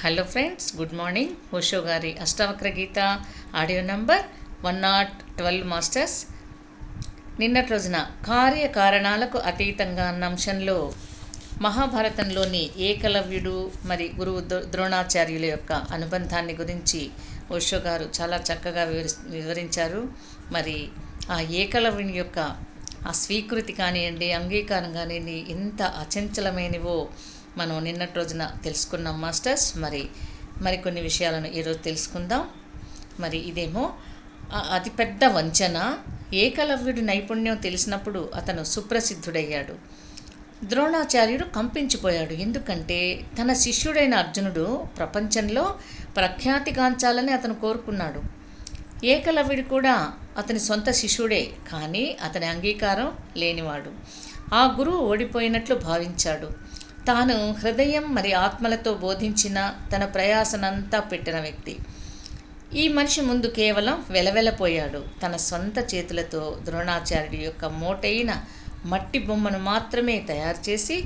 Hello friends good morning Osho గారి Ashtavakra Gita audio number one not twelve masters నిన్నటి రోజున కార్యకారణాలకు అతీతంగా అన్న అంశంలో మహాభారతంలోని ఏకలవ్యుడు మరి గురువు ద్రోణాచార్యుల యొక్క అనుబంధాన్ని గురించి ఓషో గారు చాలా చక్కగా వివరి వివరించారు. మరి ఆ ఏకలవ్యుని యొక్క ఆ స్వీకృతి కానివ్వండి అంగీకారం కానివ్వండి ఎంత అచంచలమైనవో మనం నిన్నటి రోజున తెలుసుకున్నాం మాస్టర్స్. మరి మరికొన్ని విషయాలను ఈరోజు తెలుసుకుందాం. మరి ఇదేమో అతిపెద్ద వంచన ఏకలవ్యుడి నైపుణ్యం తెలిసినప్పుడు అతను సుప్రసిద్ధుడయ్యాడు. ద్రోణాచార్యుడు కంపించిపోయాడు. ఎందుకంటే తన శిష్యుడైన అర్జునుడు ప్రపంచంలో ప్రఖ్యాతిగాంచాలని అతను కోరుకున్నాడు. ఏకలవ్యుడు కూడా అతని సొంత శిష్యుడే కానీ అతని అంగీకారం లేనివాడు. ఆ గురువు ఓడిపోయినట్లు భావించాడు. తాను హృదయం మరి ఆత్మలతో బోధించిన తన ప్రయాసనంతా పెట్టిన వ్యక్తి. ఈ మనిషి ముందు కేవలం వెలవెలపోయాడు. తన సొంత చేతులతో ద్రోణాచార్యుడి యొక్క మోటైన మట్టి బొమ్మను మాత్రమే తయారు చేసి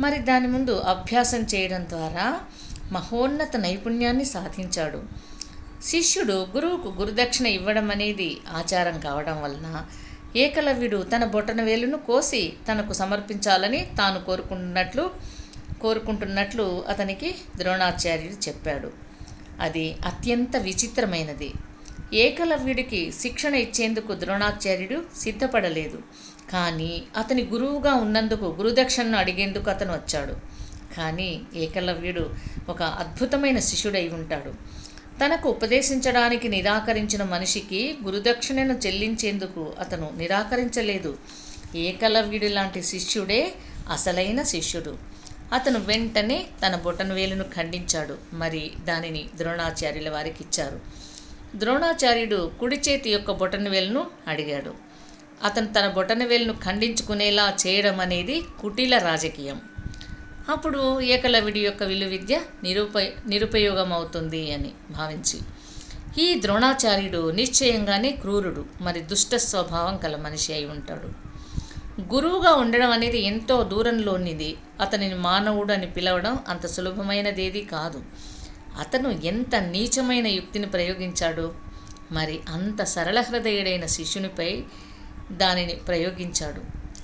మరి దాని ముందు అభ్యాసం చేయడం ద్వారా మహోన్నత నైపుణ్యాన్ని సాధించాడు. శిష్యుడు గురువుకు గురుదక్షిణ ఇవ్వడం అనేది ఆచారం కావడం వలన ఏకలవ్యుడు తన బొటన వేలును కోసి తనకు సమర్పించాలని తాను కోరుకున్నట్లు కోరుకుంటున్నట్లు అతనికి ద్రోణాచార్యుడు చెప్పాడు. అది అత్యంత విచిత్రమైనది. ఏకలవ్యుడికి శిక్షణ ఇచ్చేందుకు ద్రోణాచార్యుడు సిద్ధపడలేదు. కానీ అతని గురువుగా ఉన్నందుకు గురుదక్షిణను అడిగేందుకు అతను వచ్చాడు. కానీ ఏకలవ్యుడు ఒక అద్భుతమైన శిష్యుడై ఉంటాడు. తనకు ఉపదేశించడానికి నిరాకరించిన మనిషికి గురుదక్షిణను చెల్లించేందుకు అతను నిరాకరించలేదు. ఏకలవ్యుడి లాంటి శిష్యుడే అసలైన శిష్యుడు. అతను వెంటనే తన బొటన వేలును ఖండించాడు మరి దానిని ద్రోణాచార్యుల వారికి ఇచ్చారు. ద్రోణాచార్యుడు కుడి చేతి యొక్క బొటనవేలును అడిగాడు. అతను తన బొటనవేలును ఖండించుకునేలా చేయడం అనేది కుటిల రాజకీయం. అప్పుడు ఏకలవిడి యొక్క విలువిద్య నిరుప నిరుపయోగం అవుతుంది అని భావించి ఈ ద్రోణాచార్యుడు నిశ్చయంగానే క్రూరుడు మరి దుష్ట స్వభావం కల మనిషి అయి ఉంటాడు. గురువుగా ఉండడం అనేది ఎంతో దూరంలోనిది. అతనిని మానవుడు అని పిలవడం అంత సులభమైనదేది కాదు. అతను ఎంత నీచమైన యుక్తిని ప్రయోగించాడు? మరి అంత సరళ హృదయుడైన శిష్యునిపై దానిని ప్రయోగించాడు.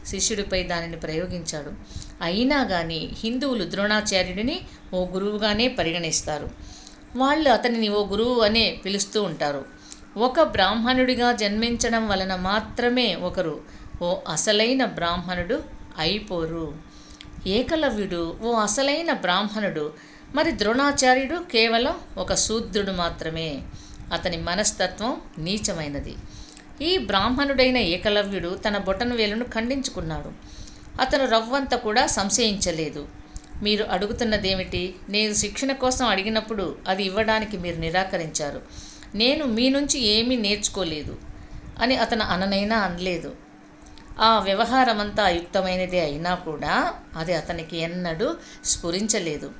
శిష్యుడిపై దానిని ప్రయోగించాడు. అయినా కానీ హిందువులు ద్రోణాచార్యుడిని ఓ గురువుగానే పరిగణిస్తారు. వాళ్ళు అతనిని ఓ గురువు అనే పిలుస్తూ ఉంటారు. ఒక బ్రాహ్మణుడిగా జన్మించడం వలన మాత్రమే ఒకరు ఓ అసలైన బ్రాహ్మణుడు అయిపోరు. ఏకలవ్యుడు ఓ అసలైన బ్రాహ్మణుడు. మరి ద్రోణాచార్యుడు కేవలం ఒక శూద్రుడు మాత్రమే. అతని మనస్తత్వం నీచమైనది. ఈ బ్రాహ్మణుడైన ఏకలవ్యుడు తన బొటన వేలును ఖండించుకున్నాడు. అతను రవ్వంత కూడా సంశయించలేదు. మీరు అడుగుతున్నదేమిటి? నేను శిక్షణ కోసం అడిగినప్పుడు అది ఇవ్వడానికి మీరు నిరాకరించారు. నేను మీ నుంచి ఏమీ నేర్చుకోలేదు అని అతను అననైనా అనలేదు. ఆ వ్యవహారం అంతా అయుక్తమైనదే అయినా కూడా అది అతనికి ఎన్నడూ స్ఫురించలేదు.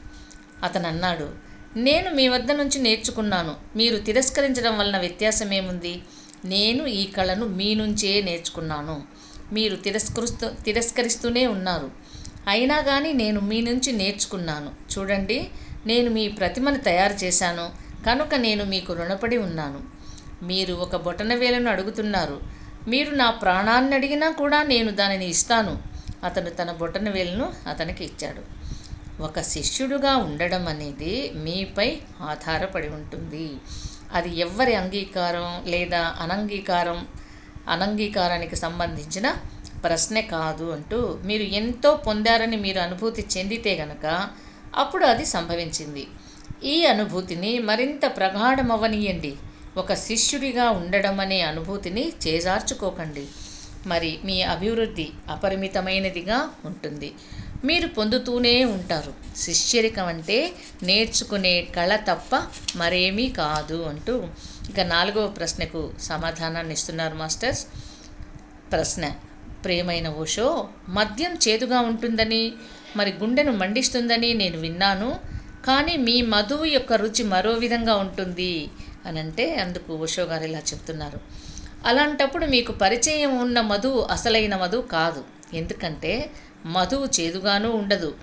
అతను అన్నాడు నేను మీ వద్ద నుంచి నేర్చుకున్నాను. మీరు తిరస్కరించడం వలన వ్యత్యాసం ఏముంది నేను ఈ కళను మీ నుంచే నేర్చుకున్నాను. మీరు తిరస్కరిస్తూ తిరస్కరిస్తూనే ఉన్నారు. అయినా కానీ నేను మీ నుంచి నేర్చుకున్నాను. చూడండి నేను మీ ప్రతిమను తయారు చేశాను. కనుక నేను మీకు రుణపడి ఉన్నాను. మీరు ఒక బొటనవేలను అడుగుతున్నారు. మీరు నా ప్రాణాన్ని అడిగినా కూడా నేను దానిని ఇస్తాను. అతను తన బొటనవేలును అతనికి ఇచ్చాడు. ఒక శిష్యుడుగా ఉండడం అనేది మీపై ఆధారపడి ఉంటుంది. అది ఎవ్వరి అంగీకారం లేదా అనంగీకారం అనంగీకారానికి సంబంధించిన ప్రశ్నే కాదు అంటూ మీరు ఎంతో పొందారని మీరు అనుభూతి చెందితే గనక అప్పుడు అది సంభవించింది. ఈ అనుభూతిని మరింత ప్రగాఢమవ్వనీయండి. ఒక శిష్యుడిగా ఉండడం అనే అనుభూతిని చేజార్చుకోకండి. మరి మీ అభివృద్ధి అపరిమితమైనదిగా ఉంటుంది. మీరు పొందుతూనే ఉంటారు. శిష్యరికం అంటే నేర్చుకునే కళ తప్ప మరేమీ కాదు అంటూ ఇక నాలుగవ ప్రశ్నకు సమాధానాన్ని ఇస్తున్నారు మాస్టర్స్. ప్రశ్న ప్రియమైన ఓషో మద్యం చేదుగా ఉంటుందని మరి గుండెను మండిస్తుందని నేను విన్నాను. కానీ మీ మధువు యొక్క రుచి మరో విధంగా ఉంటుంది. అని అంటే అందుకు ఓషో గారు ఇలా చెప్తున్నారు. అలాంటప్పుడు మీకు పరిచయం ఉన్న మధువు అసలైన మధువు కాదు. ఎందుకంటే మధువు చేదుగాను ఉండదు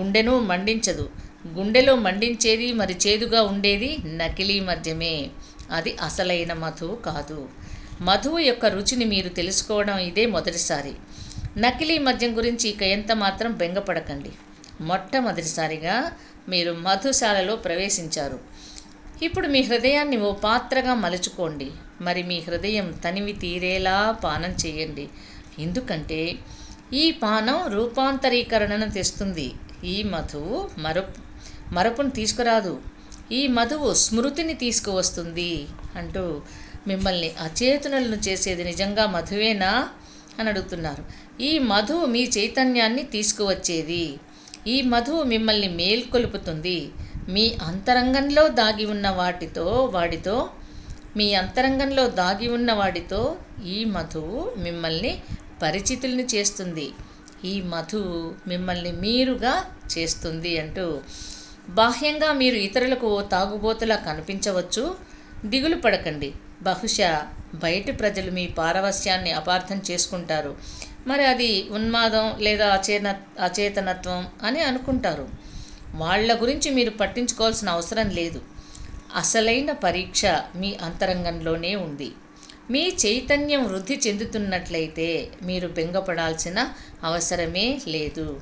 గుండెను మండించదు. గుండెలో మండించేది మరి చేదుగా ఉండేది నకిలీ మద్యమే. అది అసలైన మధువు కాదు. మధువు యొక్క రుచిని మీరు తెలుసుకోవడం ఇదే మొదటిసారి. నకిలీ మద్యం గురించి ఇక ఎంత మాత్రం బెంగపడకండి. మొట్టమొదటిసారిగా మీరు మధుశాలలో ప్రవేశించారు. ఇప్పుడు మీ హృదయాన్ని ఓ పాత్రగా మలుచుకోండి. మరి మీ హృదయం తనివి తీరేలా పానం చేయండి. ఎందుకంటే ఈ పానం రూపాంతరీకరణను తెస్తుంది. ఈ మధువు మరపు మరపును తీసుకురాదు. ఈ మధువు స్మృతిని తీసుకువస్తుంది అంటూ మిమ్మల్ని అచేతనులను చేసేది నిజంగా మధువేనా? అని అడుగుతున్నారు. ఈ మధువు మీ చైతన్యాన్ని తీసుకువచ్చేది. ఈ మధువు మిమ్మల్ని మేల్కొలుపుతుంది. మీ అంతరంగంలో దాగి ఉన్న వాటితో వాడితో మీ అంతరంగంలో దాగి ఉన్న వాడితో ఈ మధువు మిమ్మల్ని పరిచితుల్ని చేస్తుంది. ఈ మధువు మిమ్మల్ని మీరుగా చేస్తుంది అంటూ బాహ్యంగా మీరు ఇతరులకు ఓ తాగుబోతులా కనిపించవచ్చు. దిగులు పడకండి. బహుశా బయటి ప్రజలు మీ పారవస్యాన్ని అపార్థం చేసుకుంటారు. మరి అది ఉన్మాదం లేదా అచేన అచేతనత్వం అని అనుకుంటారు. వాళ్ళ గురించి మీరు పట్టించుకోవాల్సిన అవసరం లేదు. అసలైన పరీక్ష మీ అంతరంగంలోనే ఉంది. మీ చైతన్యం వృద్ధి చెందుతున్నట్లయితే మీరు బెంగపడాల్సిన అవసరమే లేదు.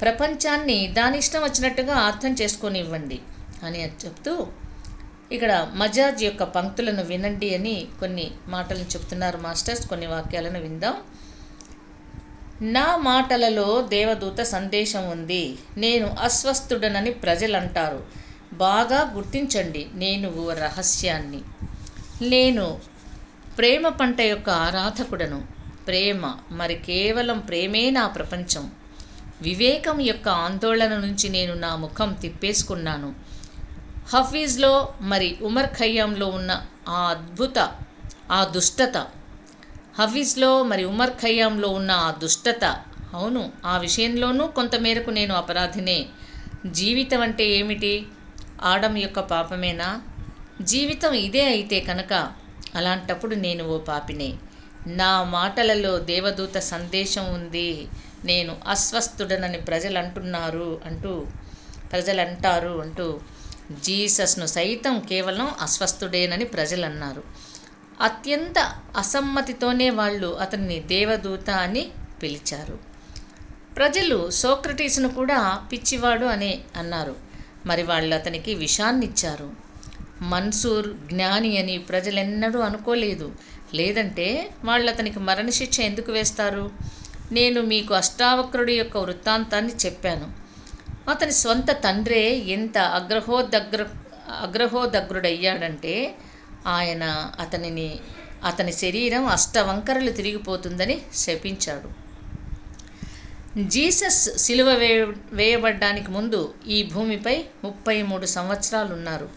ప్రపంచాన్ని దాని ఇష్టం వచ్చినట్టుగా అర్థం చేసుకొనివ్వండి అని చెప్తూ ఇక్కడ మజాజ్ యొక్క పంక్తులను వినండి అని కొన్ని మాటలను చెప్తున్నారు మాస్టర్స్. కొన్ని వాక్యాలను విందాం. నా మాటలలో దేవదూత సందేశం ఉంది. నేను అస్వస్థుడనని ప్రజలు అంటారు బాగా గుర్తించండి నేను ఓ రహస్యాన్ని. నేను ప్రేమ పంట యొక్క ఆరాధకుడను. ప్రేమ మరి కేవలం ప్రేమే నా ప్రపంచం. వివేకం యొక్క ఆందోళన నుంచి నేను నా ముఖం తిప్పేసుకున్నాను. హఫీజ్లో మరి ఉమర్ ఖయ్యంలో ఉన్న ఆ అద్భుత ఆ దుష్టత హఫీజ్లో మరి ఉమర్ ఖయ్యాంలో ఉన్న ఆ దుష్టత అవును ఆ విషయంలోనూ కొంతమేరకు నేను అపరాధినే. జీవితం అంటే ఏమిటి? ఆడం యొక్క పాపమేనా? జీవితం ఇదే అయితే కనుక అలాంటప్పుడు నేను ఓ పాపినే. నా మాటలలో దేవదూత సందేశం ఉంది. నేను అస్వస్థుడనని ప్రజలు అంటున్నారు అంటూ ప్రజలు అంటారు అంటూ జీసస్ను సైతం కేవలం అస్వస్థుడేనని ప్రజలు అన్నారు అత్యంత అసమ్మతితోనే వాళ్ళు అతన్ని దేవదూత అని పిలిచారు. ప్రజలు సోక్రటీస్ను కూడా పిచ్చివాడు అని అన్నారు. మరి వాళ్ళు అతనికి విషాన్ని ఇచ్చారు మన్సూర్ జ్ఞాని అని ప్రజలెన్నడూ అనుకోలేదు. లేదంటే వాళ్ళు అతనికి మరణశిక్ష ఎందుకు వేస్తారు? నేను మీకు అష్టావక్రుడి యొక్క వృత్తాంతాన్ని చెప్పాను. అతని స్వంత తండ్రే ఎంత అగ్రహోదగ్ర అగ్రహోదగ్రుడయ్యాడంటే ఆయన అతనిని అతని శరీరం అష్టవంకరలు తిరిగిపోతుందని శపించాడు. జీసస్ సిలువ వేయ వేయబడ్డానికి ముందు ఈ భూమిపై ముప్పై మూడు సంవత్సరాలు ఉన్నారు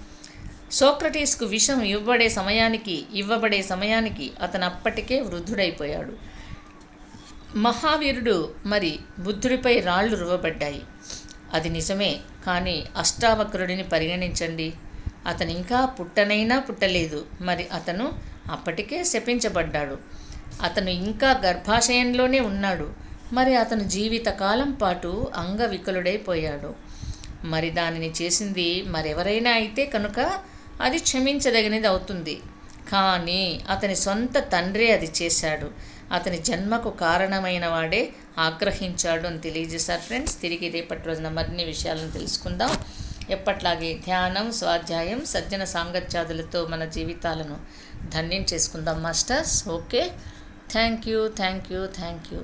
సోక్రటీస్కు విషం ఇవ్వబడే సమయానికి ఇవ్వబడే సమయానికి అతను అప్పటికే వృద్ధుడైపోయాడు. మహావీరుడు మరి బుద్ధుడిపై రాళ్ళు రువ్వబడ్డాయి. అది నిజమే కానీ అష్టావక్రుడిని పరిగణించండి. అతను ఇంకా పుట్టనైనా పుట్టలేదు. మరి అతను అప్పటికే శపించబడ్డాడు. అతను ఇంకా గర్భాశయంలోనే ఉన్నాడు. మరి అతను జీవితకాలం పాటు అంగవికలుడైపోయాడు మరి దానిని చేసింది మరెవరైనా అయితే కనుక అది క్షమించదగినది అవుతుంది. కానీ అతని సొంత తండ్రే అది చేశాడు. అతని జన్మకు కారణమైన వాడే ఆగ్రహించాడు అని తెలియజేశారు ఫ్రెండ్స్. తిరిగి రేపటి రోజున మరిన్ని విషయాలను తెలుసుకుందాం. ఎప్పట్లాగే ధ్యానం స్వాధ్యాయం సజ్జన సాంగత్యాదులతో మన జీవితాలను ధన్యం చేసుకుందాం masters. Okay. Thank you thank you thank you.